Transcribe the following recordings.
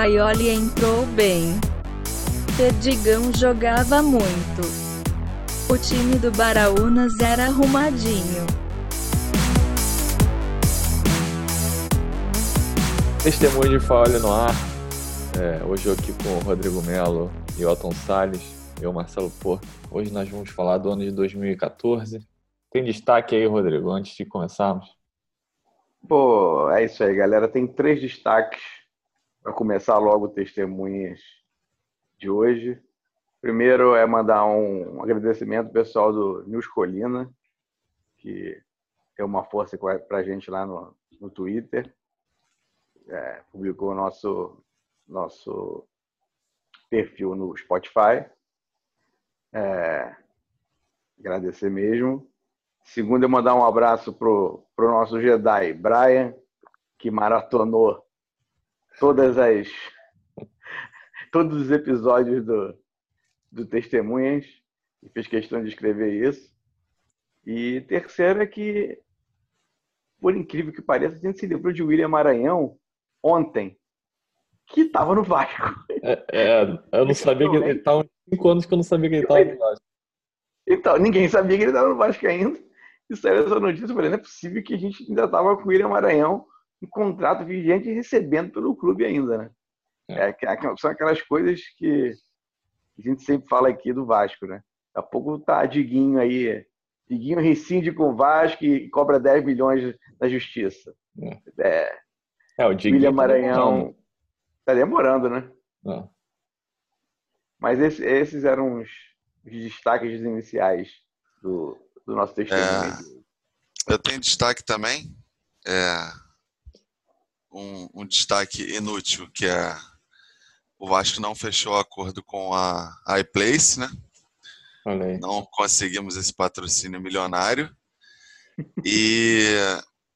Paioli entrou bem. Perdigão jogava muito. O time do Baraunas era arrumadinho. Testemunho de Faole no ar. É, hoje eu aqui com o Rodrigo Melo e o Elton Salles, eu, Marcelo Porto. Hoje nós vamos falar do ano de 2014. Tem destaque aí, Rodrigo, antes de começarmos? Pô, é isso aí, galera. Tem três destaques para começar logo testemunhas de hoje. Primeiro é mandar um agradecimento ao pessoal do News Colina, que deu uma força para a gente lá no, no Twitter. É, publicou nosso, nosso perfil no Spotify. É, agradecer mesmo. Segundo, é mandar um abraço pro, pro nosso Jedi, Brian, que maratonou todas as todos os episódios do, do Testemunhas e fez questão de escrever isso. E terceiro é que, por incrível que pareça, a gente se lembrou de William Maranhão ontem, que estava no Vasco. É, é, eu não sabia que ele estava cinco anos que eu não sabia que ele estava no Vasco. Então, ninguém sabia que ele estava no Vasco ainda. E saiu essa notícia, eu falei, não é possível que a gente ainda estava com o William Maranhão em contrato vigente e recebendo pelo clube ainda, né? É. É, são aquelas coisas que a gente sempre fala aqui do Vasco, né? Daqui a pouco tá Diguinho aí, Diguinho rescinde com o Vasco e cobra 10 milhões na justiça. É, é, é o Diguinho William tá Maranhão tá demorando, né? É. Mas esse, esses eram os, os destaques iniciais do, do nosso testemunho. É, eu tenho destaque também. É, um, um, destaque inútil, que é o Vasco não fechou acordo com a iPlace, né? Não conseguimos esse patrocínio milionário. E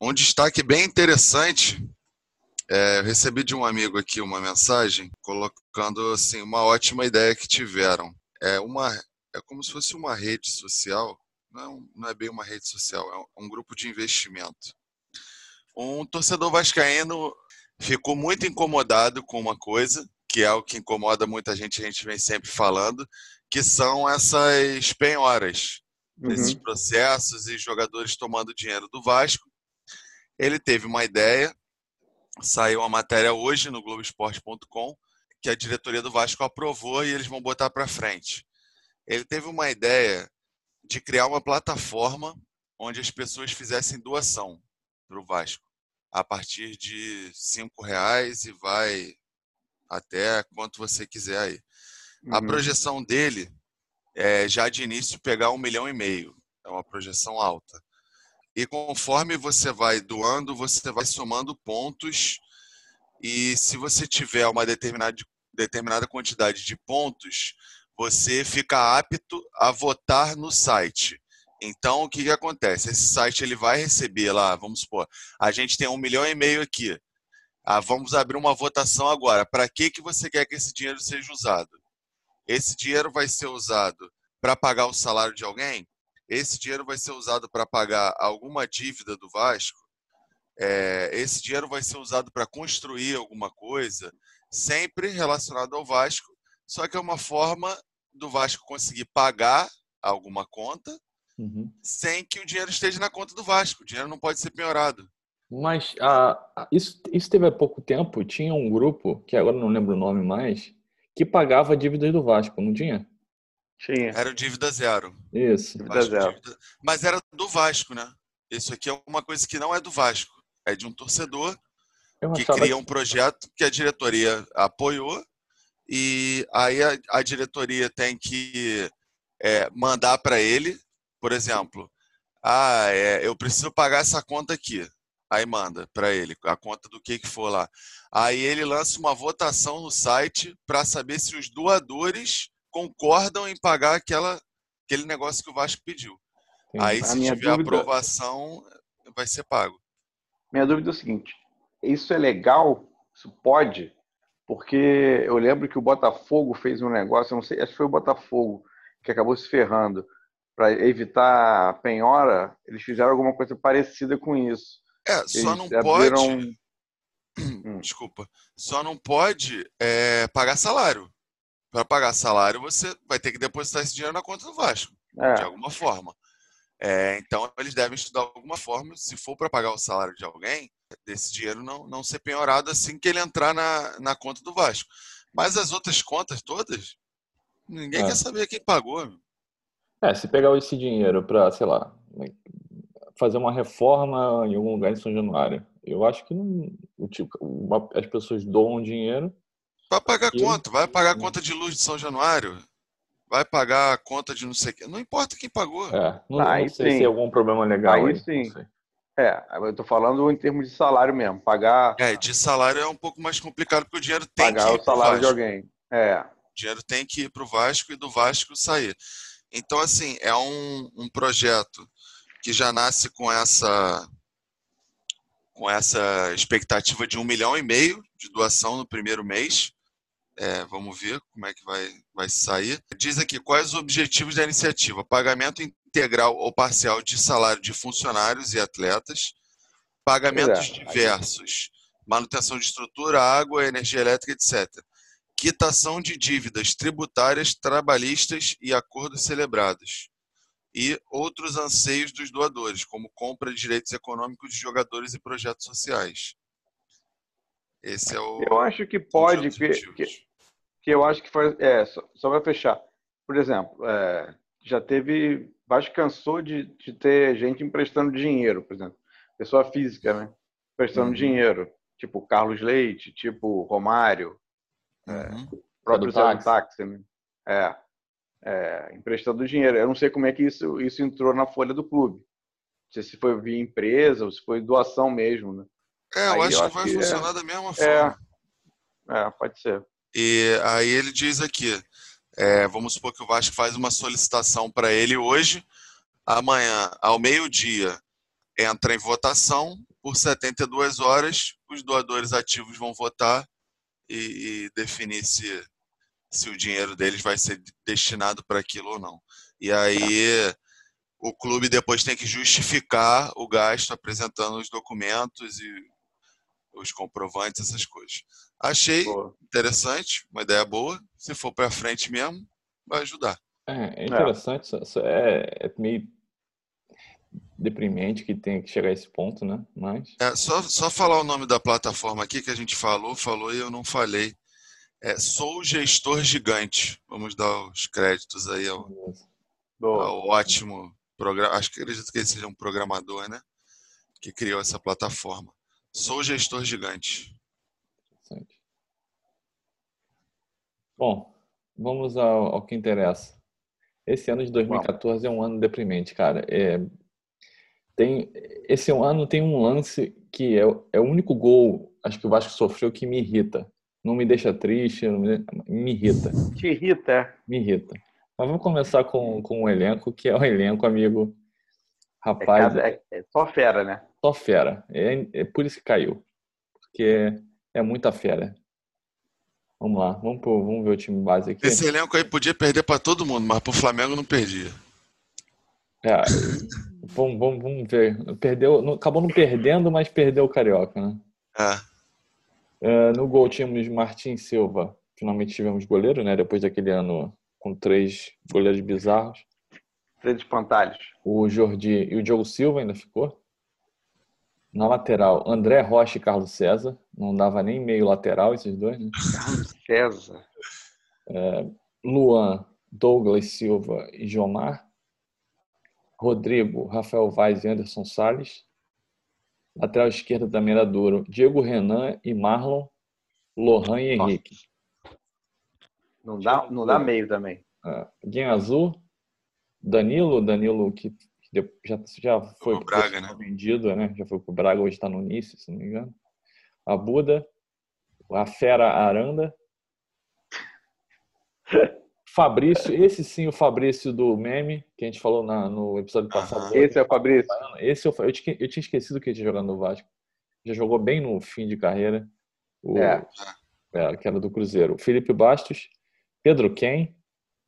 um destaque bem interessante, é, eu recebi de um amigo aqui uma mensagem colocando assim uma ótima ideia que tiveram. É uma é como se fosse uma rede social não, é não é bem uma rede social, é um grupo de investimento. Um torcedor vascaíno ficou muito incomodado com uma coisa, que é o que incomoda muita gente, a gente vem sempre falando, que são essas penhoras, uhum. esses processos e jogadores tomando dinheiro do Vasco. Ele teve uma ideia, saiu uma matéria hoje no Globoesporte.com, que a diretoria do Vasco aprovou e eles vão botar para frente. Ele teve uma ideia de criar uma plataforma onde as pessoas fizessem doação para o Vasco a partir de cinco reais e vai até quanto você quiser aí. Uhum. A projeção dele é já de início pegar um milhão e meio, é uma projeção alta. E conforme você vai doando, você vai somando pontos e se você tiver uma determinada, determinada quantidade de pontos, você fica apto a votar no site. Então, o que, que acontece? Esse site ele vai receber lá, vamos supor, a gente tem um milhão e meio aqui. Ah, vamos abrir uma votação agora. Para que, que você quer que esse dinheiro seja usado? Esse dinheiro vai ser usado para pagar o salário de alguém? Esse dinheiro vai ser usado para pagar alguma dívida do Vasco? É, esse dinheiro vai ser usado para construir alguma coisa? Sempre relacionado ao Vasco só que é uma forma do Vasco conseguir pagar alguma conta uhum. sem que o dinheiro esteja na conta do Vasco. O dinheiro não pode ser penhorado. Mas ah, isso, isso teve há pouco tempo. Tinha um grupo, que agora não lembro o nome mais, que pagava dívidas do Vasco, não tinha? Tinha. Era o dívida zero. Isso. Dívida zero. Dívida... Mas era do Vasco, né? Isso aqui é uma coisa que não é do Vasco. É de um torcedor que cria um projeto que a diretoria apoiou e aí a, a diretoria tem que é, mandar para ele, por exemplo, ah, é, eu preciso pagar essa conta aqui. Aí manda para ele a conta do que, que for lá. Aí ele lança uma votação no site para saber se os doadores concordam em pagar aquela, aquele negócio que o Vasco pediu. Sim. Aí, a se tiver dúvida... aprovação, vai ser pago. Minha dúvida é o seguinte: isso é legal? Isso pode? Porque eu lembro que o Botafogo fez um negócio, não sei, acho que foi o Botafogo que acabou se ferrando. Para evitar a penhora, eles fizeram alguma coisa parecida com isso. É, só eles não abriram... pode. Hum. desculpa, só não pode é, pagar salário. Para pagar salário, você vai ter que depositar esse dinheiro na conta do Vasco, É, de alguma forma. É, então, eles devem estudar alguma forma, se for para pagar o salário de alguém, desse dinheiro não, não ser penhorado assim que ele entrar na, na conta do Vasco. Mas as outras contas todas, ninguém É. quer saber quem pagou. meu. É, se pegar esse dinheiro para, sei lá, fazer uma reforma em algum lugar em São Januário, eu acho que não, tipo, uma- as pessoas doam dinheiro. Vai pagar Eu- conta, vai pagar a conta de luz de São Januário, vai pagar a conta de não sei o quê. Não importa quem pagou. É, não, Ah, não aí sei se sim. tem algum problema legal Aí aí. sim. é, eu tô falando em termos de salário mesmo. Pagar, É, de salário é um pouco mais complicado, porque o dinheiro tem pagar que ir o pro salário de alguém. É, O dinheiro tem que ir para o Vasco e do Vasco sair. Então, assim, é um, um projeto que já nasce com essa com essa expectativa de um milhão e meio de doação no primeiro mês. É, vamos ver como é que vai, vai sair. Diz aqui quais os objetivos da iniciativa: pagamento integral ou parcial de salário de funcionários e atletas, pagamentos é. diversos, manutenção de estrutura, água, energia elétrica, etc quitação de dívidas tributárias, trabalhistas e acordos celebrados, e outros anseios dos doadores, como compra de direitos econômicos de jogadores e projetos sociais. Esse é o. eu acho que pode, que, que, que eu acho que faz. É, só, só vai fechar. Por exemplo, é, já teve. Vasco cansou de, de ter gente emprestando dinheiro, por exemplo. Pessoa física, né? Emprestando Uhum. dinheiro. Tipo Carlos Leite, tipo Romário, Uhum. próprio do Zé do táxi. táxi, né? É, é, emprestando dinheiro. Eu não sei como é que isso, isso entrou na folha do clube. Não sei se foi via empresa ou se foi doação mesmo, né? É, eu Aí acho eu que acho vai que é- funcionar da mesma É, forma. é, pode ser. E aí ele diz aqui, é, vamos supor que o Vasco faz uma solicitação para ele hoje, amanhã, ao meio-dia, entra em votação, por 72 horas, os doadores ativos vão votar e, e definir se, se o dinheiro deles vai ser destinado para aquilo ou não. E aí o clube depois tem que justificar o gasto apresentando os documentos e os comprovantes, essas coisas. Achei Boa. interessante, uma ideia boa. Se for para frente mesmo, vai ajudar. É, é interessante, é, é meio deprimente que tem que chegar a esse ponto, né? Mas É, só, só falar o nome da plataforma aqui que a gente falou, falou e eu não falei. É Sou Gestor Gigante. Vamos dar os créditos aí ao, ao ótimo programa. Acho que acredito que ele seja um programador, né? Que criou essa plataforma. Sou Gestor Gigante. Interessante. Bom, vamos ao, ao que interessa. Esse ano de 2014 é um ano deprimente, cara. É, tem, esse ano tem um lance que é, o- é o único gol, acho que o Vasco sofreu, que me irrita. Não me deixa triste, não me, me irrita, Te irrita, é? me irrita. Mas vamos começar com, com o elenco, que é o elenco, amigo. É, Rapaz, cada- é- é só fera, né? só fera. É, é por isso que caiu. Porque é muita fera. Vamos lá, vamos, pro- vamos ver o time base aqui. Esse elenco aí podia perder para todo mundo, mas para o Flamengo não perdia. É, vamos, vamos, vamos ver. Perdeu, acabou não perdendo, mas perdeu o Carioca, né? É, É, no gol tínhamos Martin Silva. Finalmente tivemos goleiro, né? Depois daquele ano com três goleiros bizarros. Três espantalhos. O Jordi e o Diogo Silva ainda ficou. Na lateral, André Rocha e Carlos César. Não dava nem meio lateral esses dois, né? Carlos César. Luan, Douglas Silva e Jomar. Rodrigo, Rafael Vaz e Anderson Salles. Lateral esquerda também era duro. Diego Renan e Marlon. Lohan e. Henrique. Não dá, não dá meio também. Ah, Guinha Azul. Danilo, Danilo que já, já foi pro Braga, né? vendido, né? Já foi pro Braga, hoje está no Nice, se não me engano. A Buda, a Fera Aranda. Fabrício, esse sim, o Fabrício do meme, que a gente falou na- no episódio passado. Esse é o Fabrício. Esse eu, eu, tinha, eu tinha esquecido que ele tinha jogado no Vasco. Já jogou bem no fim de carreira. O, É. é, que era do Cruzeiro. Felipe Bastos, Pedro Ken,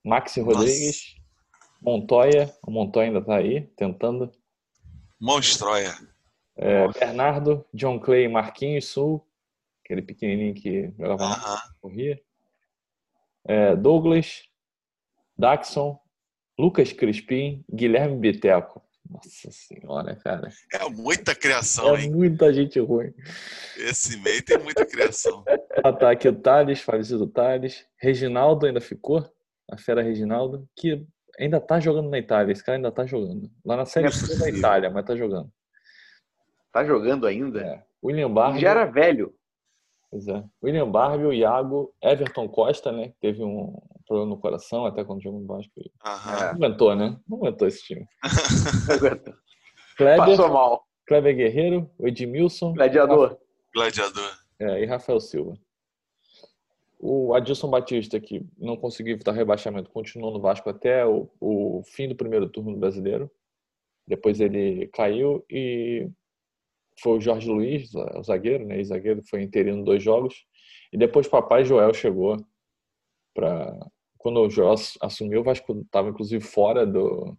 Maxi Rodrigues, Montoya. O Montoya ainda tá aí, tentando. Monstroia. É, Bernardo, John Clay, Marquinhos Sul, aquele pequenininho que jogava mal, corria. É, Douglas, Daxon, Lucas Crispim, Guilherme Biteco. Nossa senhora, cara. É muita criação, É hein? muita gente ruim. Esse meio tem muita criação. Ataque o Thales, falecido Thales. Reginaldo ainda ficou. A fera Reginaldo, que ainda tá jogando na Itália. Esse cara ainda tá jogando. Lá na Série é C da. Itália, mas tá jogando. Tá jogando ainda? É. William Barbie. Já era velho. Pois é. William Barbie, o Iago, Everton Costa, né? Teve um problema no coração até quando jogou no Vasco. Aham. Não aguentou, né? Não aguentou esse time. Passou Kleber, mal. Kleber Guerreiro, o Edmilson Gladiador. Gladiador. é, e Rafael Silva. O Adilson Batista, que não conseguiu evitar rebaixamento, continuou no Vasco até o, o fim do primeiro turno do brasileiro. Depois ele caiu e foi o Jorge Luiz, o zagueiro, né? zagueiro foi interino dois jogos. E depois o papai Joel chegou para quando o Joel assumiu, o Vasco estava inclusive fora do,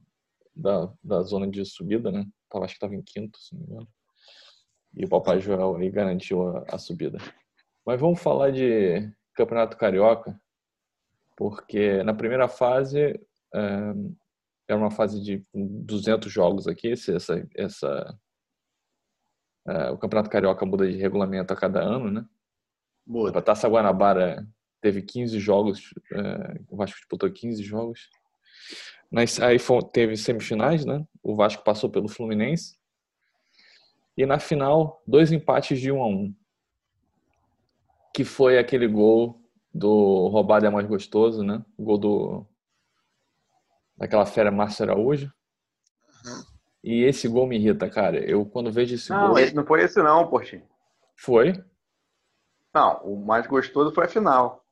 da, da zona de subida, né? Tava, acho que estava em quinto, se não me engano. E o papai Joel aí garantiu a, a subida. Mas vamos falar de Campeonato Carioca, porque na primeira fase é, era uma fase de 200 jogos aqui, essa, essa é, o Campeonato Carioca muda de regulamento a cada ano, né? Muda. A Taça Guanabara teve 15 jogos, é, o Vasco disputou 15 jogos. Nas, aí foi, teve semifinais, né? O Vasco passou pelo Fluminense. E na final, dois empates de 1 a 1 Que foi aquele gol do roubado é mais gostoso, né? O gol do daquela fera Márcio Araújo. E esse gol me irrita, cara. Eu quando vejo esse Não, gol. esse não foi esse não, Portinho. Foi? Não, o mais gostoso foi a final.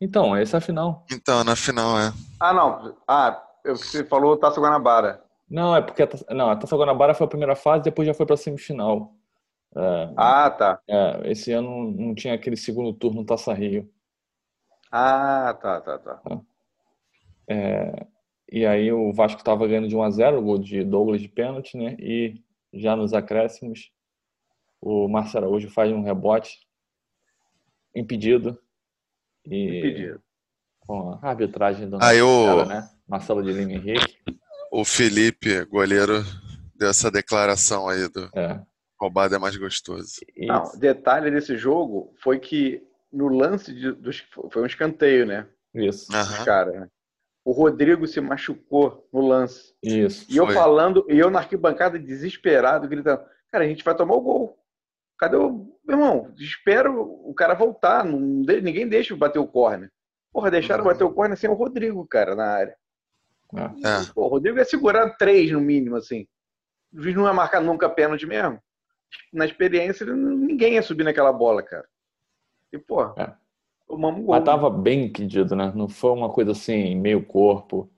Então, essa é a final. Então, na final, é. Ah, não. Ah, eu- você falou Taça Guanabara. Não, é porque a Taça, não, a Taça Guanabara foi a primeira fase, depois já foi pra semifinal. É, Ah, tá. é, esse ano não tinha aquele segundo turno Taça Rio. Ah, tá, tá, tá. E aí o Vasco estava ganhando de 1 a 0 o gol de Douglas de pênalti, né? E já nos acréscimos, o Márcio Araújo faz um rebote impedido. E com a arbitragem do Aí o- cara, né? Marcelo de Lima Henrique. O Felipe, goleiro, deu essa declaração aí do É. roubado é mais gostoso. Não, detalhe desse jogo foi que no lance de, dos, foi um escanteio, né? isso, Aham. Cara, né? o Rodrigo se machucou no lance. isso. E eu Foi. falando, e eu na arquibancada desesperado, gritando: Cara, a gente vai tomar o gol. Cadê o. Meu irmão, espero o cara voltar. Não ninguém deixa bater o corner. Porra, deixaram Uhum. bater o corner sem o Rodrigo, cara, na área. É. Pô, o Rodrigo ia segurar três no mínimo, assim. O juiz não ia marcar nunca pênalti mesmo. Na experiência, ninguém ia subir naquela bola, cara. E, pô, É. tomamos um gol. Mas tava bem impedido, né? Não foi uma coisa assim, meio corpo.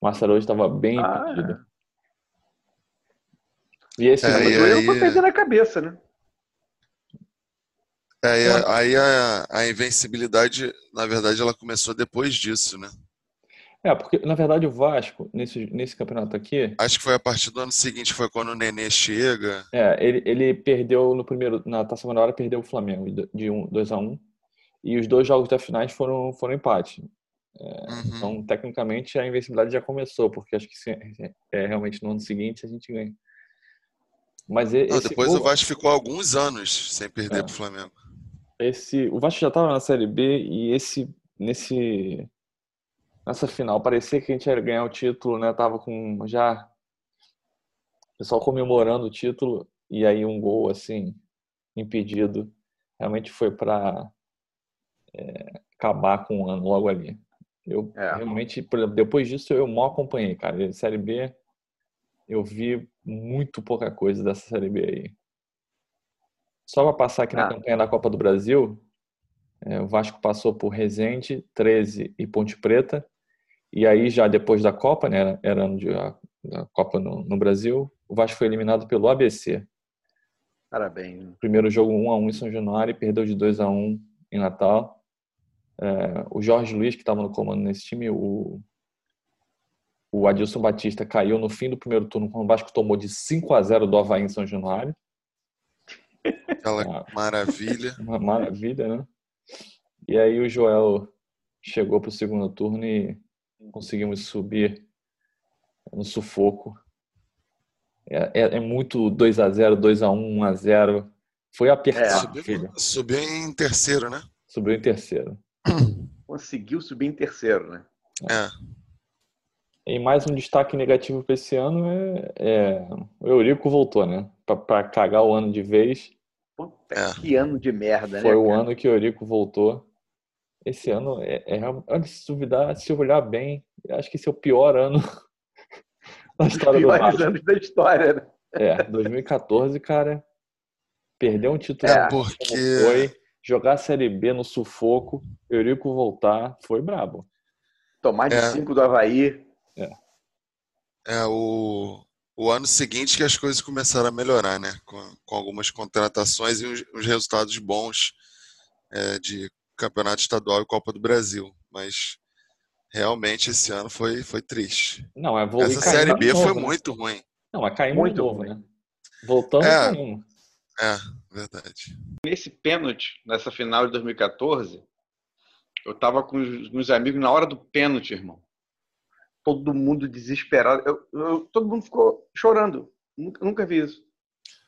O Marcelo hoje estava bem Ah, impedido. E esse É, e Rodrigo aí- foi perder na cabeça, né? É, a- aí a, a invencibilidade, na verdade, ela começou depois disso, né? É, porque na verdade o Vasco, nesse, nesse campeonato aqui, Acho que foi a partir do ano seguinte, foi quando o Nenê chega. é, ele, ele perdeu no primeiro, na Taça Guanabara, perdeu o Flamengo de- de 1, 2 a 1 e os dois jogos da finais foram, foram empate. Uhum. Então, tecnicamente, a invencibilidade já começou, porque acho que se, é, realmente no ano seguinte a gente ganha. Mas Não, depois gol- o Vasco ficou alguns anos sem perder É. pro Flamengo. Esse o Vasco já estava na Série B e esse nesse nessa final parecia que a gente ia ganhar o título, né? Tava com já o pessoal comemorando o título e aí um gol assim impedido realmente foi para acabar com o ano logo ali. Eu É. realmente, depois disso eu mal acompanhei, cara. Série B eu vi muito pouca coisa dessa Série B aí. Só para passar aqui na Ah. campanha da Copa do Brasil, é, o Vasco passou por Resende, 13 e Ponte Preta. E aí, já depois da Copa, né, era- era ano de, a, a Copa no, no Brasil, o Vasco foi eliminado pelo ABC. Parabéns. Primeiro jogo 1 a 1 em São Januário e perdeu de 2 a 1 em Natal. É, o Jorge Luiz, que estava no comando nesse time, o, o Adilson Batista caiu no fim do primeiro turno, quando o Vasco tomou de 5 a 0 do Havaí em São Januário. Aquela Ah. maravilha. Uma maravilha, né? E aí o Joel chegou para o segundo turno e conseguimos subir no sufoco. É, é- é muito 2x0, 2x1, 1x0. Foi apertado, Subiu, filho. subiu em terceiro, né? Subiu em terceiro. Conseguiu subir em terceiro, né? É. E mais um destaque negativo para esse ano é, é o Eurico voltou, né? Para cagar o ano de vez. Puta, É. que ano de merda, Foi né? o cara? ano que o Eurico voltou. Esse ano é, é olha, se duvidar, se olhar bem, acho que esse é o pior ano da história do Vasco. anos da história, né? É, 2014, cara, perder um título É, como porque- foi, jogar a Série B no sufoco, Eurico voltar, foi brabo. Tomar de É. cinco do Havaí. É o, o ano seguinte que as coisas começaram a melhorar, né? Com, com algumas contratações e os, os resultados bons é, de Campeonato Estadual e Copa do Brasil. Mas realmente esse ano foi, foi triste. Não, é vou Essa Série B novo, foi né? muito ruim. Não, mas caímos Muito de novo, ruim. né? Voltamos É. caímos. É, verdade. Nesse pênalti, nessa final de 2014, eu tava com os meus amigos na hora do pênalti, irmão. Todo mundo desesperado. Eu- eu- todo mundo ficou chorando. Nunca, nunca vi isso.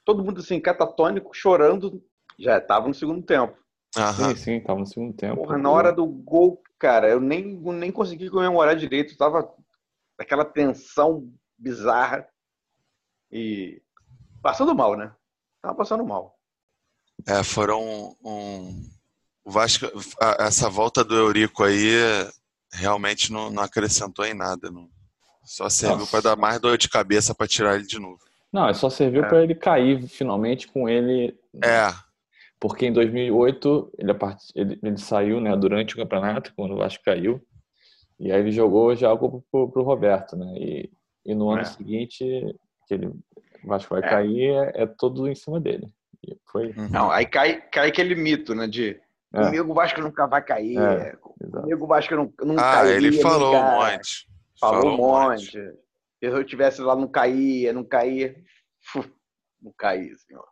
Todo mundo assim, catatônico, chorando. Já tava no segundo tempo. Aham. Sim, sim, tava no segundo tempo. Porra, na hora do gol, cara, eu nem, nem consegui comemorar direito. Eu tava aquela tensão bizarra. E passando mal, né? Tava passando mal. É, foram um, o Vasco, a- essa volta do Eurico aí realmente não, não acrescentou em nada. Não, só serviu para dar mais dor de cabeça para tirar ele de novo. Não, só serviu É. para ele cair finalmente com ele É, Porque em 2008 ele, part- ele, ele saiu né, durante o campeonato, quando o Vasco caiu, e aí ele jogou já pro, pro, pro Roberto, né? E, e no ano É. seguinte, que ele, o Vasco vai É. cair, é, é todo em cima dele. E foi. Não, aí cai, cai aquele mito, né? De É, comigo o Vasco nunca vai cair. É. Comigo o Vasco não, não Ah, cairia. ele falou um nunca. monte. Falou um monte. Se eu tivesse lá, não caía, não caía. Não caía, senhor.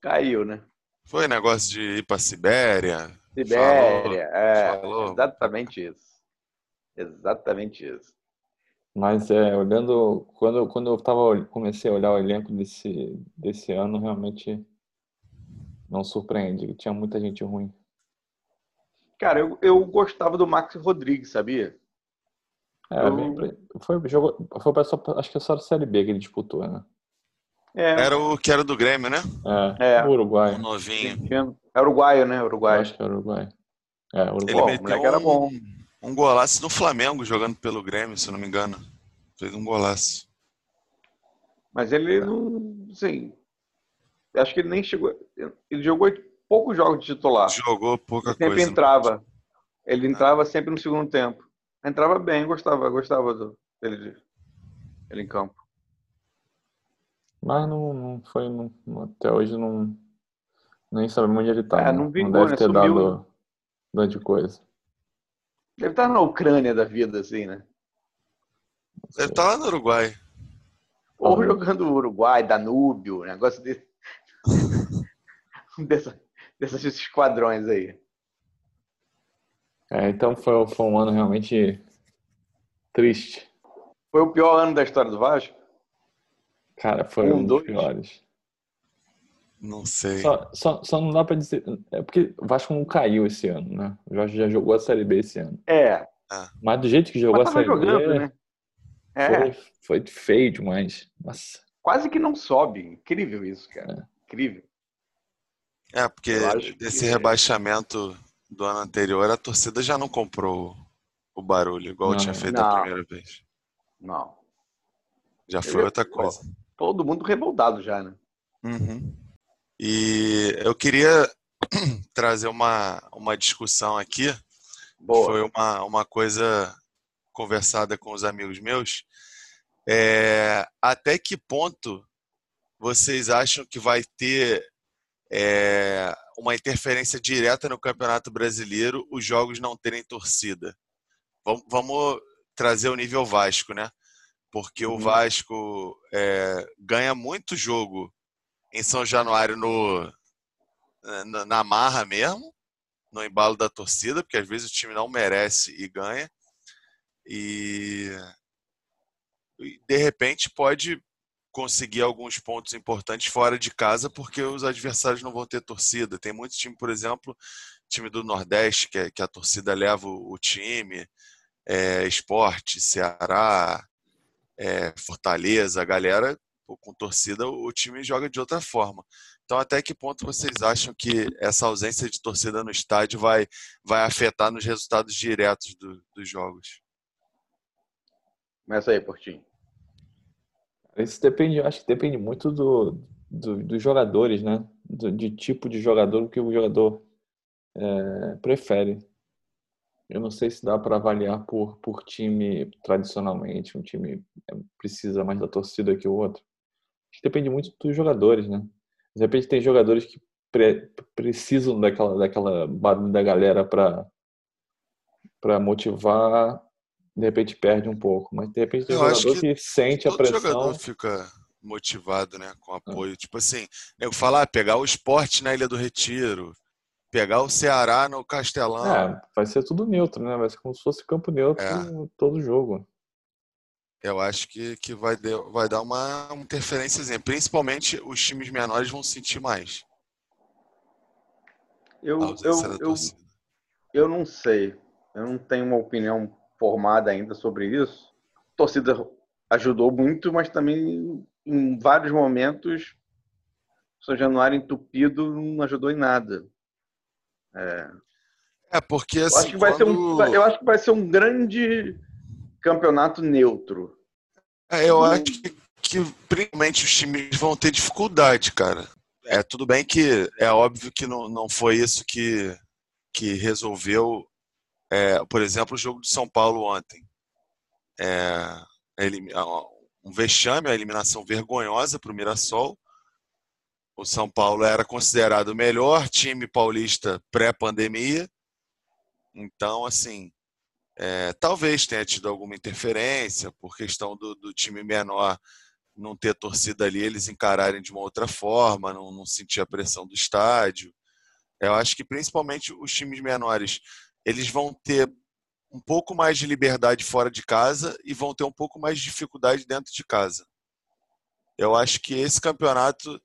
Caiu, né? Foi negócio de ir para Sibéria. Sibéria, é. falou. Exatamente isso. Exatamente isso. Mas é, olhando, quando, quando eu tava, comecei a olhar o elenco desse, desse ano, realmente não surpreende. Tinha muita gente ruim. Cara, eu, eu gostava do Max Rodrigues, sabia? É, Eu- bem, foi, jogou, foi pra só, acho que é só a Série B que ele disputou, né? É, Era o que era do Grêmio, né? É, É. o Uruguai. O novinho. É uruguaio, né? Eu Uruguaio. acho que é Uruguai. É, Uruguai. Ele o meteu moleque era um, bom. um golaço no Flamengo jogando pelo Grêmio, se eu não me engano. Fez um golaço. Mas ele não. Assim, acho que ele nem chegou. Ele jogou poucos jogos de titular. Jogou pouca Ele sempre coisa. entrava. Ele entrava sempre no segundo tempo. Entrava bem, gostava, gostava do, dele, de- dele em campo. Mas não, não foi. não- não- até hoje não. Nem sabemos onde ele tá. É, né? não vingou, deve né? ter Sumiu. dado grande coisa. Deve estar na Ucrânia da vida, assim, né? Deve estar lá no Uruguai. Ou jogando Uruguai, Danúbio, negócio desse. Dessa, desses esquadrões aí. É, então foi, foi um ano realmente triste. Foi o pior ano da história do Vasco? Cara, foi Um, um, dos dois. piores. Não sei. Só, só, só não dá pra dizer. É porque o Vasco não caiu esse ano, né? O Vasco já jogou a Série B esse ano. É, Mas do jeito que jogou mas a Série jogando, B, né? É, foi, foi feio demais. Nossa. quase que não sobe. Incrível isso, cara. Incrível. É, porque desse que- rebaixamento do ano anterior, a torcida já não comprou o barulho, igual Não, tinha feito não. a primeira vez. Não. Já foi Eu- outra coisa. Todo mundo revoltado já, né? Uhum. E eu queria trazer uma, uma discussão aqui. Boa. Foi uma, uma coisa conversada com os amigos meus. É, até que ponto vocês acham que vai ter é, uma interferência direta no Campeonato Brasileiro os jogos não terem torcida? Vamos, vamos trazer o nível Vasco, né? Porque o Uhum. Vasco é, ganha muito jogo em São Januário no, na, na marra mesmo, no embalo da torcida, porque às vezes o time não merece e ganha. E, e de repente pode conseguir alguns pontos importantes fora de casa, porque os adversários não vão ter torcida. Tem muito time, por exemplo, time do Nordeste, que, é, que a torcida leva o, o time, é, Esporte, Ceará, é, Fortaleza, a galera com torcida, o time joga de outra forma. Então, até que ponto vocês acham que essa ausência de torcida no estádio vai, vai afetar nos resultados diretos do, dos jogos? Começa aí, Portinho. Isso depende, acho que depende muito do, do dos jogadores, né? Do, de tipo de jogador que o jogador é, prefere. Eu não sei se dá para avaliar por, por time tradicionalmente. Um time é, precisa mais da torcida que o outro. Depende muito dos jogadores, né? De repente tem jogadores que pre precisam daquela, daquela barulho da galera para motivar de repente perde um pouco. Mas de repente tem um jogador que, que, sente a pressão. jogador fica motivado, né? Com apoio. Ah. Tipo assim, eu falar, ah, pegar o esporte na Ilha do Retiro, pegar o Ceará no Castelão. É, vai ser tudo neutro, né? Vai ser como se fosse campo neutro é. todo jogo. Eu acho que, que vai, de, vai dar uma, uma interferência, principalmente os times menores vão sentir mais. Eu, eu, eu, eu não sei. Eu não tenho uma opinião formada ainda sobre isso. A torcida ajudou muito, mas também em vários momentos São Januário entupido não ajudou em nada. É, é porque assim, eu acho, que vai ser um, eu acho que vai ser um grande campeonato neutro. É, eu acho que, que principalmente os times vão ter dificuldade, cara. É tudo bem que é óbvio que não, não foi isso que, que resolveu é, por exemplo, o jogo de São Paulo ontem. É, um vexame, a eliminação vergonhosa para o Mirassol. O São Paulo era considerado o melhor time paulista pré-pandemia. Então, assim, é, talvez tenha tido alguma interferência por questão do, do, time menor não ter torcida ali, eles encararem de uma outra forma, não, não sentir a pressão do estádio. Eu acho que principalmente os times menores eles vão ter um pouco mais de liberdade fora de casa e vão ter um pouco mais de dificuldade dentro de casa. Eu acho que esse campeonato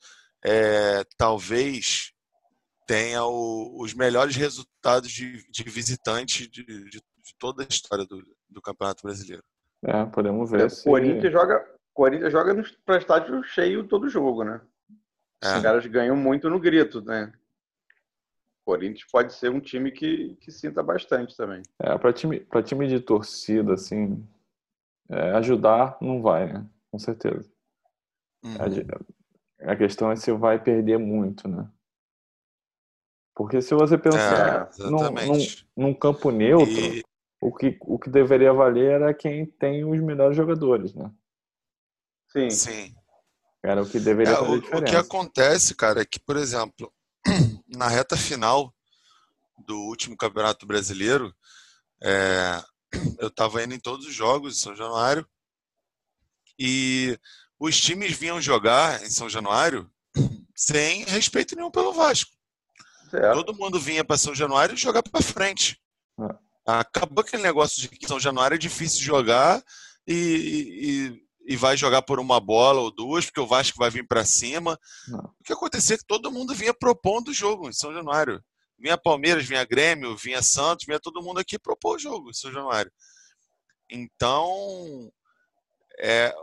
é, talvez tenha o, os melhores resultados de, de visitante de, de, de, toda a história do, do Campeonato Brasileiro. É, podemos ver. O se... Corinthians joga, Corinthians joga para estádio cheio todo jogo, né? É. Os caras ganham muito no grito, né? Corinthians pode ser um time que, que sinta bastante também. É, para time, time de torcida, assim, é, ajudar não vai, né? Com certeza. Uhum. A, a, questão é se vai perder muito, né? Porque se você pensar é, num, num, num, campo neutro, e... o, que, o que deveria valer era quem tem os melhores jogadores, né? Sim. Sim. Era o que deveria é, fazer o, diferença. O que acontece, cara, é que, por exemplo, na reta final do último Campeonato Brasileiro, é, eu estava indo em todos os jogos em São Januário e os times vinham jogar em São Januário sem respeito nenhum pelo Vasco. Certo. Todo mundo vinha para São Januário jogar para frente. É. Acabou aquele negócio de que São Januário é difícil jogar e, e vai jogar por uma bola ou duas, porque o Vasco vai vir para cima. Não. O que acontecia é que todo mundo vinha propondo o jogo em São Januário. Vinha Palmeiras, vinha Grêmio, vinha Santos, vinha todo mundo aqui propor o jogo em São Januário. Então, é,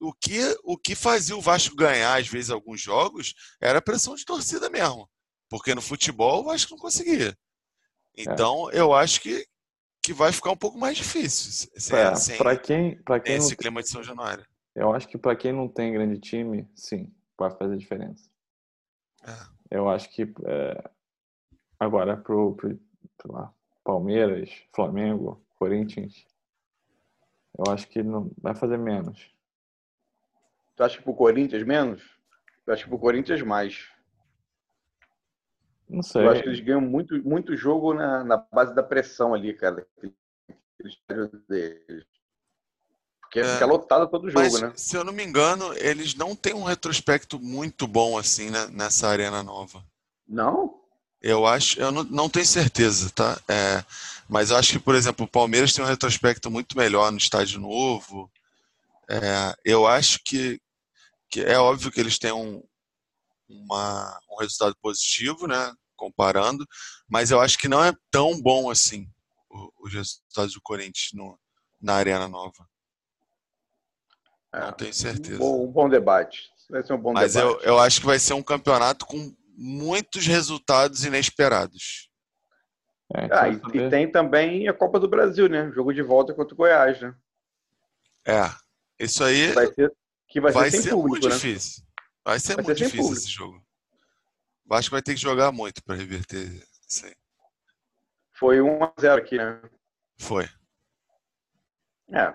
o, que, o que fazia o Vasco ganhar, às vezes, alguns jogos, era a pressão de torcida mesmo. Porque no futebol o Vasco não conseguia. É. Então, é. eu acho que, que vai ficar um pouco mais difícil. É, para quem, para quem esse não... clima de São Januário. Eu acho que para quem não tem grande time, sim, vai fazer diferença. É. Eu acho que é, agora pro, pro lá, Palmeiras, Flamengo, Corinthians, eu acho que não vai fazer menos. Tu acha que pro Corinthians menos? Eu acho que pro Corinthians mais. Não sei. Eu acho que eles ganham muito, muito jogo na, na base da pressão ali, cara. Deles. Porque É. fica lotado todo jogo, Mas, né? se eu não me engano, eles não têm um retrospecto muito bom assim, né, nessa arena nova. Não? Eu acho, eu não, não tenho certeza, tá? É, mas eu acho que, por exemplo, o Palmeiras tem um retrospecto muito melhor no estádio novo. É, eu acho que, que é óbvio que eles têm um, uma- um resultado positivo, né? Comparando, mas eu acho que não é tão bom assim os resultados do Corinthians no- na Arena Nova. É. Não tenho certeza. Bom, um bom debate. Vai ser um bom Mas eu, debate. eu acho que vai ser um campeonato com muitos resultados inesperados. É, Ah, e, e tem também a Copa do Brasil, né? Jogo de volta contra o Goiás, né? É, isso aí Vai ser, que vai, vai ser sem ser público, muito né? difícil. Vai ser Vai muito ser difícil público. esse jogo. O Vasco vai ter que jogar muito para reverter isso aí. Foi 1x0 aqui, né? Foi. É.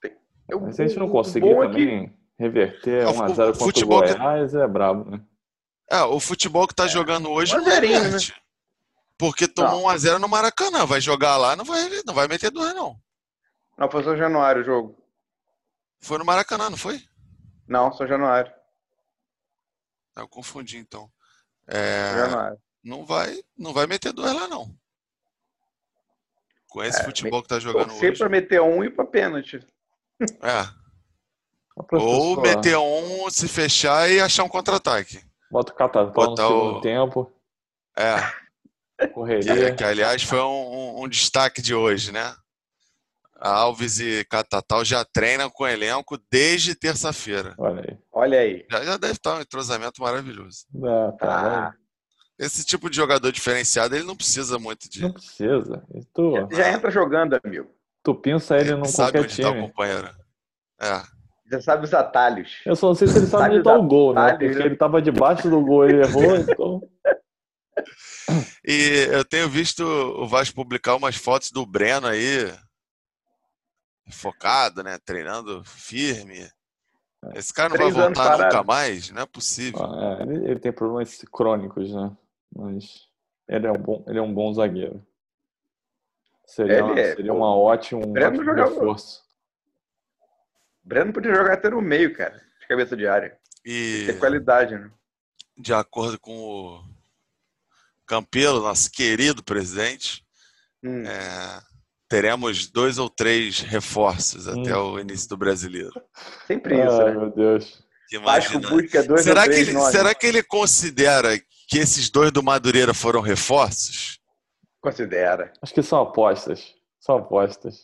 Tem- eu- Mas se a gente não conseguir é que- também reverter É, o 1x0 contra o futebol que- Goiás, é brabo, né? É, o futebol que tá jogando hoje um não azerinho, né? Porque tomou Não. 1 a 0 no Maracanã, vai jogar lá, não vai, não vai meter dois não. Não, foi São Januário o jogo. Foi no Maracanã, não foi? Não, São Januário. Eu confundi então. É, não vai, não vai meter dois lá não. Com esse É, futebol que tá jogando Torcer hoje. pra meter um e pra pênalti. É. Ou meter um, se fechar e achar um contra-ataque. Bota o catatau no segundo o- tempo, É, correria. que, que, aliás foi um, um- um destaque de hoje, né? Alves e Catatal já treinam com o elenco desde terça-feira. Olha aí. Olha aí. Já, já deve estar um entrosamento maravilhoso. Dá, tá, Ah, Esse tipo de jogador diferenciado, ele não precisa muito de. Não precisa. E Tu, já entra jogando, amigo. tu pinça ele Ele num sabe qualquer onde está o time. companheiro. É. Já sabe os atalhos. Eu só não sei se ele sabe Sabe onde tá o gol, né? atalhos, Porque né? ele tava debaixo do gol, ele errou, então. E eu tenho visto o Vasco publicar umas fotos do Breno aí, focado, né? Treinando firme. Esse cara não vai voltar nunca parado. mais? Não é possível. Ah, é, ele, ele tem problemas crônicos, né? Mas ele é um bom, ele é um bom zagueiro. Seria, Ele uma, é, seria uma ótima, um Breno ótimo jogava- reforço. Breno podia jogar até no meio, cara. De cabeça de área. E Tem qualidade, né? de acordo com o Campelo, nosso querido presidente, Hum. é, teremos dois ou três reforços até Hum. o início do brasileiro. Sempre isso, Ai, né? meu Deus. Que Vasco busca dois Será ou que, três ele, nomes. será que ele considera que esses dois do Madureira foram reforços? Considera. Acho que são apostas. São apostas.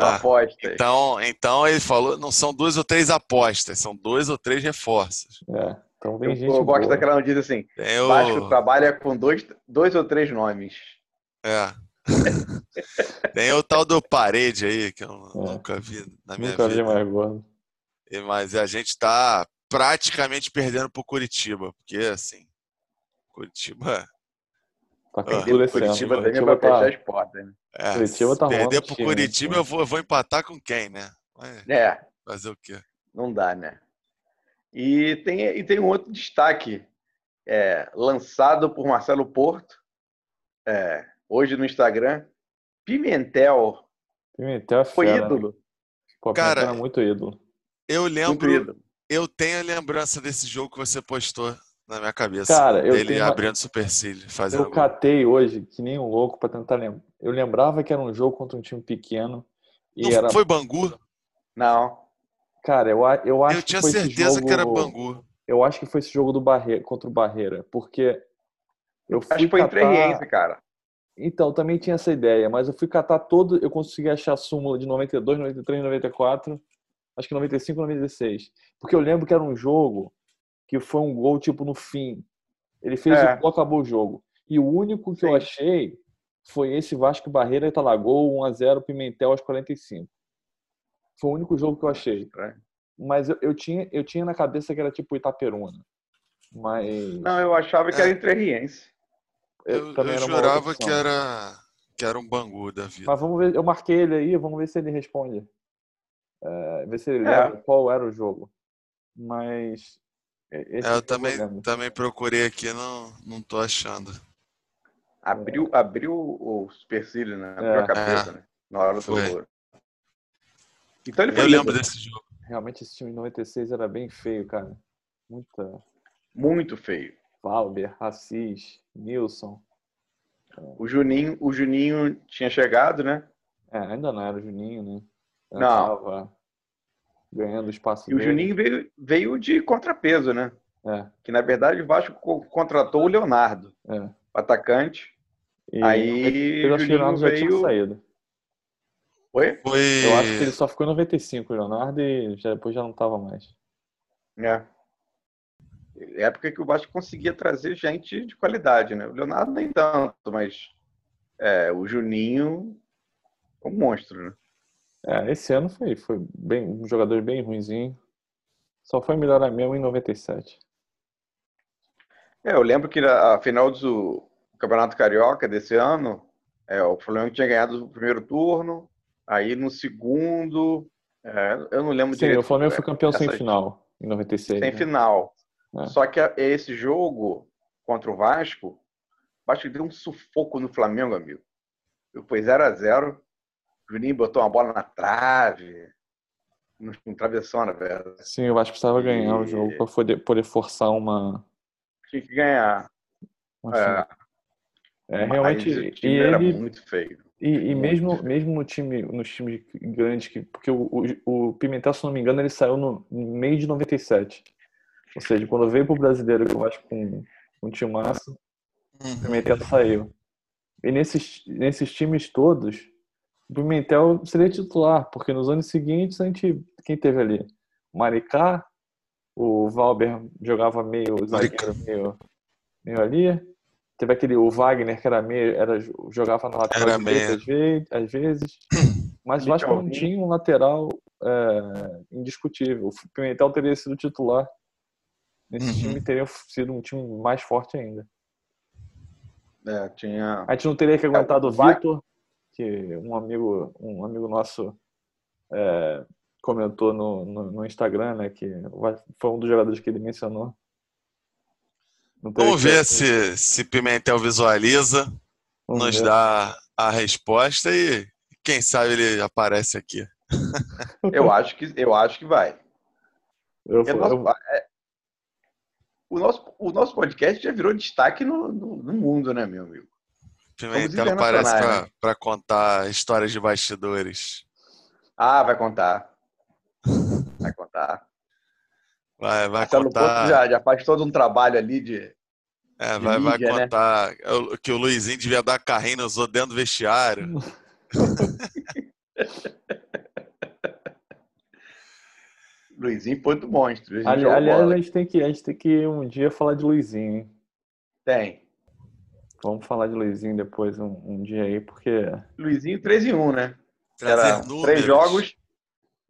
São Ah, apostas. Então, então ele falou, não são duas ou três apostas, são dois ou três reforços. É. Então tem Eu, gente eu gosto boa. daquela notícia assim. O, Vasco trabalha com dois, dois ou três nomes. é. Tem o tal do parede aí, que eu É. nunca vi na minha Nunca vi vida. mais gordo. E- Mas a gente tá praticamente perdendo pro Curitiba, porque assim, Curitiba, Tá com Ah, Curitiba ano. também vai tá- fechar as portas. Né? é, Curitiba se tá perder pro time, Curitiba, né? eu vou, eu vou empatar com quem, né? Mas É, fazer o quê? não dá, né? E tem, e tem um outro destaque é, lançado por Marcelo Porto, é, hoje no Instagram. Pimentel Pimentel é foi fera, né? ídolo. Pô, Cara, é muito ídolo. Eu lembro, ídolo. eu tenho a lembrança desse jogo que você postou na minha cabeça. Cara, eu dele tenho abrindo supercílio, fazendo Eu catei hoje, que nem um louco, pra tentar lembrar. Eu lembrava que era um jogo contra um time pequeno. E Não era. foi Bangu? Não, Cara, eu, eu acho Eu que tinha foi esse certeza que era jogo- Bangu. Eu acho que foi esse jogo do Barreira, contra o Barreira, porque eu fui acho que foi catar... Entrerriense, cara. Então, também tinha essa ideia, mas eu fui catar todo, eu consegui achar a súmula de 92, 93, 94, acho que 95, 96. Porque eu lembro que era um jogo que foi um gol tipo no fim. Ele fez É. o gol, acabou o jogo. E o único que eu Sim. achei foi esse Vasco Barreira e Talagol 1 a 0 Pimentel aos 45. Foi o único jogo que eu achei. Estranho. Mas eu, eu tinha eu tinha na cabeça que era tipo Itaperuna. Mas Não, eu achava que É. era Entrerriense. Eu, também eu era jurava que era, que era um Bangu da vida. Mas vamos ver, eu marquei ele aí, vamos ver se ele responde. É, ver se ele É. lembra qual era o jogo. Mas. É, eu também, também procurei aqui, não, não tô achando. Abriu, abriu o supercílio, né? Abriu É. a cabeça, né? Na hora do Foi. gol. Então ele foi Eu lembro desse jogo. Realmente esse time de 96 era bem feio, cara. Muita. Muito feio. Valber, Assis, Nilson. O Juninho, o Juninho tinha chegado, né? É, ainda não era o Juninho, né? Já Não. Tava ganhando espaço E o dele. Juninho veio, veio de contrapeso, né? É, Que na verdade o Vasco co- contratou o Leonardo, é. o atacante. E Aí eu acho que o Juninho tinha veio- saído. Foi? Foi. Eu acho que ele só ficou em 95, o Leonardo, e já, depois já não tava mais. É. Época que o Vasco conseguia trazer gente de qualidade, né? O Leonardo nem tanto, mas é, o Juninho é um monstro, né? É, esse ano foi, foi bem, um jogador bem ruinzinho. Só foi melhorar mesmo em 97. É, eu lembro que na a final do Campeonato Carioca desse ano, é, o Flamengo tinha ganhado o primeiro turno, aí no segundo, é, eu não lembro Sim, direito. o Flamengo foi campeão sem final em 96. Sem né? final. É. Só que esse jogo contra o Vasco, o Vasco deu um sufoco no Flamengo, amigo. Foi 0 a 0 O Juninho botou uma bola na trave, no travessão, na verdade. Sim, o Vasco precisava ganhar o jogo para poder, poder forçar uma. Tinha que ganhar. uma É. É, realmente. E, time era ele, muito feio. e, e mesmo, feio. mesmo no time, nos times grandes, que, porque o, o, o Pimentel, se não me engano, ele saiu no, no meio de 97. Ou seja, quando veio pro brasileiro, que eu acho com um time massa, o Uhum. Pimentel saiu. E nesses, nesses times todos, o Pimentel seria titular, porque nos anos seguintes a gente. Quem teve ali? O Maricá, o Valber jogava meio zagueiro, meio, meio ali. Teve aquele, o Wagner, que era meio, era, jogava na lateral Era direita meio. às vezes, às vezes. Mas o Vasco não tinha um lateral é, indiscutível. O Pimentel teria sido titular. Nesse Uhum. time teria sido um time mais forte ainda. É, tinha. A gente não teria que aguentar do o Va- Vitor, que um amigo, um amigo nosso é, comentou no, no, no Instagram, né? Que foi um dos jogadores que ele mencionou. Vamos que- ver se, se Pimentel visualiza, Vamos nos ver. dá a resposta e quem sabe ele aparece aqui. Eu acho que, eu acho que vai. Eu, eu- é, o, nosso, o nosso podcast já virou destaque no, no, no mundo, né, meu amigo? Pimentel aparece internacionais, para contar histórias de bastidores. Ah, vai contar. Vai contar. Vai, vai Marcelo Porto contar. já, já faz todo um trabalho ali de. É, de vai, vai mídia, né? contar o- que o Luizinho devia dar carrinho, usou dentro do vestiário. Luizinho foi do monstro. A gente Ali- aliás, bola. a gente, tem que, a gente tem que um dia falar de Luizinho, hein? Tem. Vamos falar de Luizinho depois um, um dia aí, porque Luizinho 3 em 1, né? Trazer Era três jogos,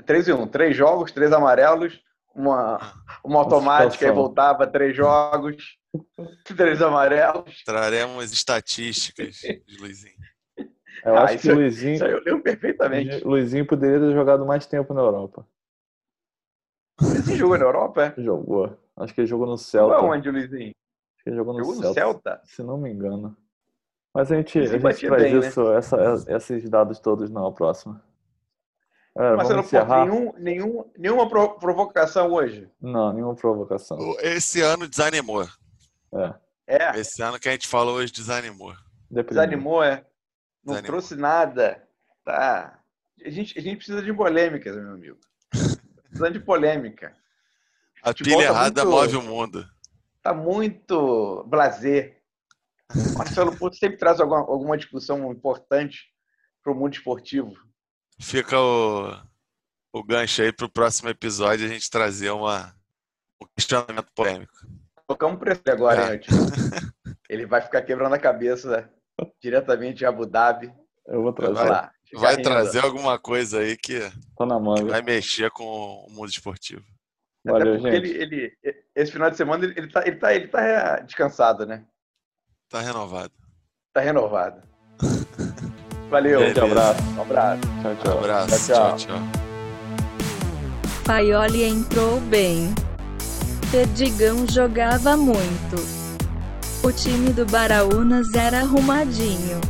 3 em 1. Três jogos, três amarelos, uma, uma automática e voltava, três jogos, três amarelos. Traremos estatísticas de Luizinho. eu Ah, acho isso- que Luizinho, Isso aí eu lembro perfeitamente. Luizinho poderia ter jogado mais tempo na Europa. Esse jogo na Europa, é? Jogou. Acho que ele jogou no Jogou Celta. aonde, Luizinho? Acho que ele jogou no Jogou no Celta, Celta? se não me engano. Mas a gente, a gente traz bem, né? isso, essa- esses dados todos na próxima. Galera, Marcelo vamos Porto, encerrar? nenhum, nenhum, nenhuma pro- provocação hoje. Não, nenhuma provocação. Esse ano desanimou. É, É, Esse ano que a gente falou hoje desanimou. deprimido. desanimou, é. Não Desanimou. trouxe nada. Tá. A gente, a gente precisa de polêmicas, meu amigo. Precisando de polêmica. A Futebol pilha tá errada muito- move o mundo. Tá muito blazer. Marcelo Porto sempre traz alguma, alguma discussão importante para o mundo esportivo. Fica o, o gancho aí pro próximo episódio a gente trazer uma, um questionamento polêmico. Tocamos para ele agora, É. hein, Antônio? Ele vai ficar quebrando a cabeça diretamente de Abu Dhabi. Eu vou trazer. Vai lá. Vai rindo. trazer alguma coisa aí que na manga. vai mexer com o mundo esportivo. Valeu, gente. ele, ele, esse final de semana ele, ele, tá, ele, tá, ele tá descansado, né? Tá renovado. Tá renovado. Valeu. Beleza. Um abraço. Um abraço. Tchau, Um tchau. abraço. Tchau, tchau. tchau. Paioli entrou bem. Perdigão jogava muito. O time do Baraunas era arrumadinho.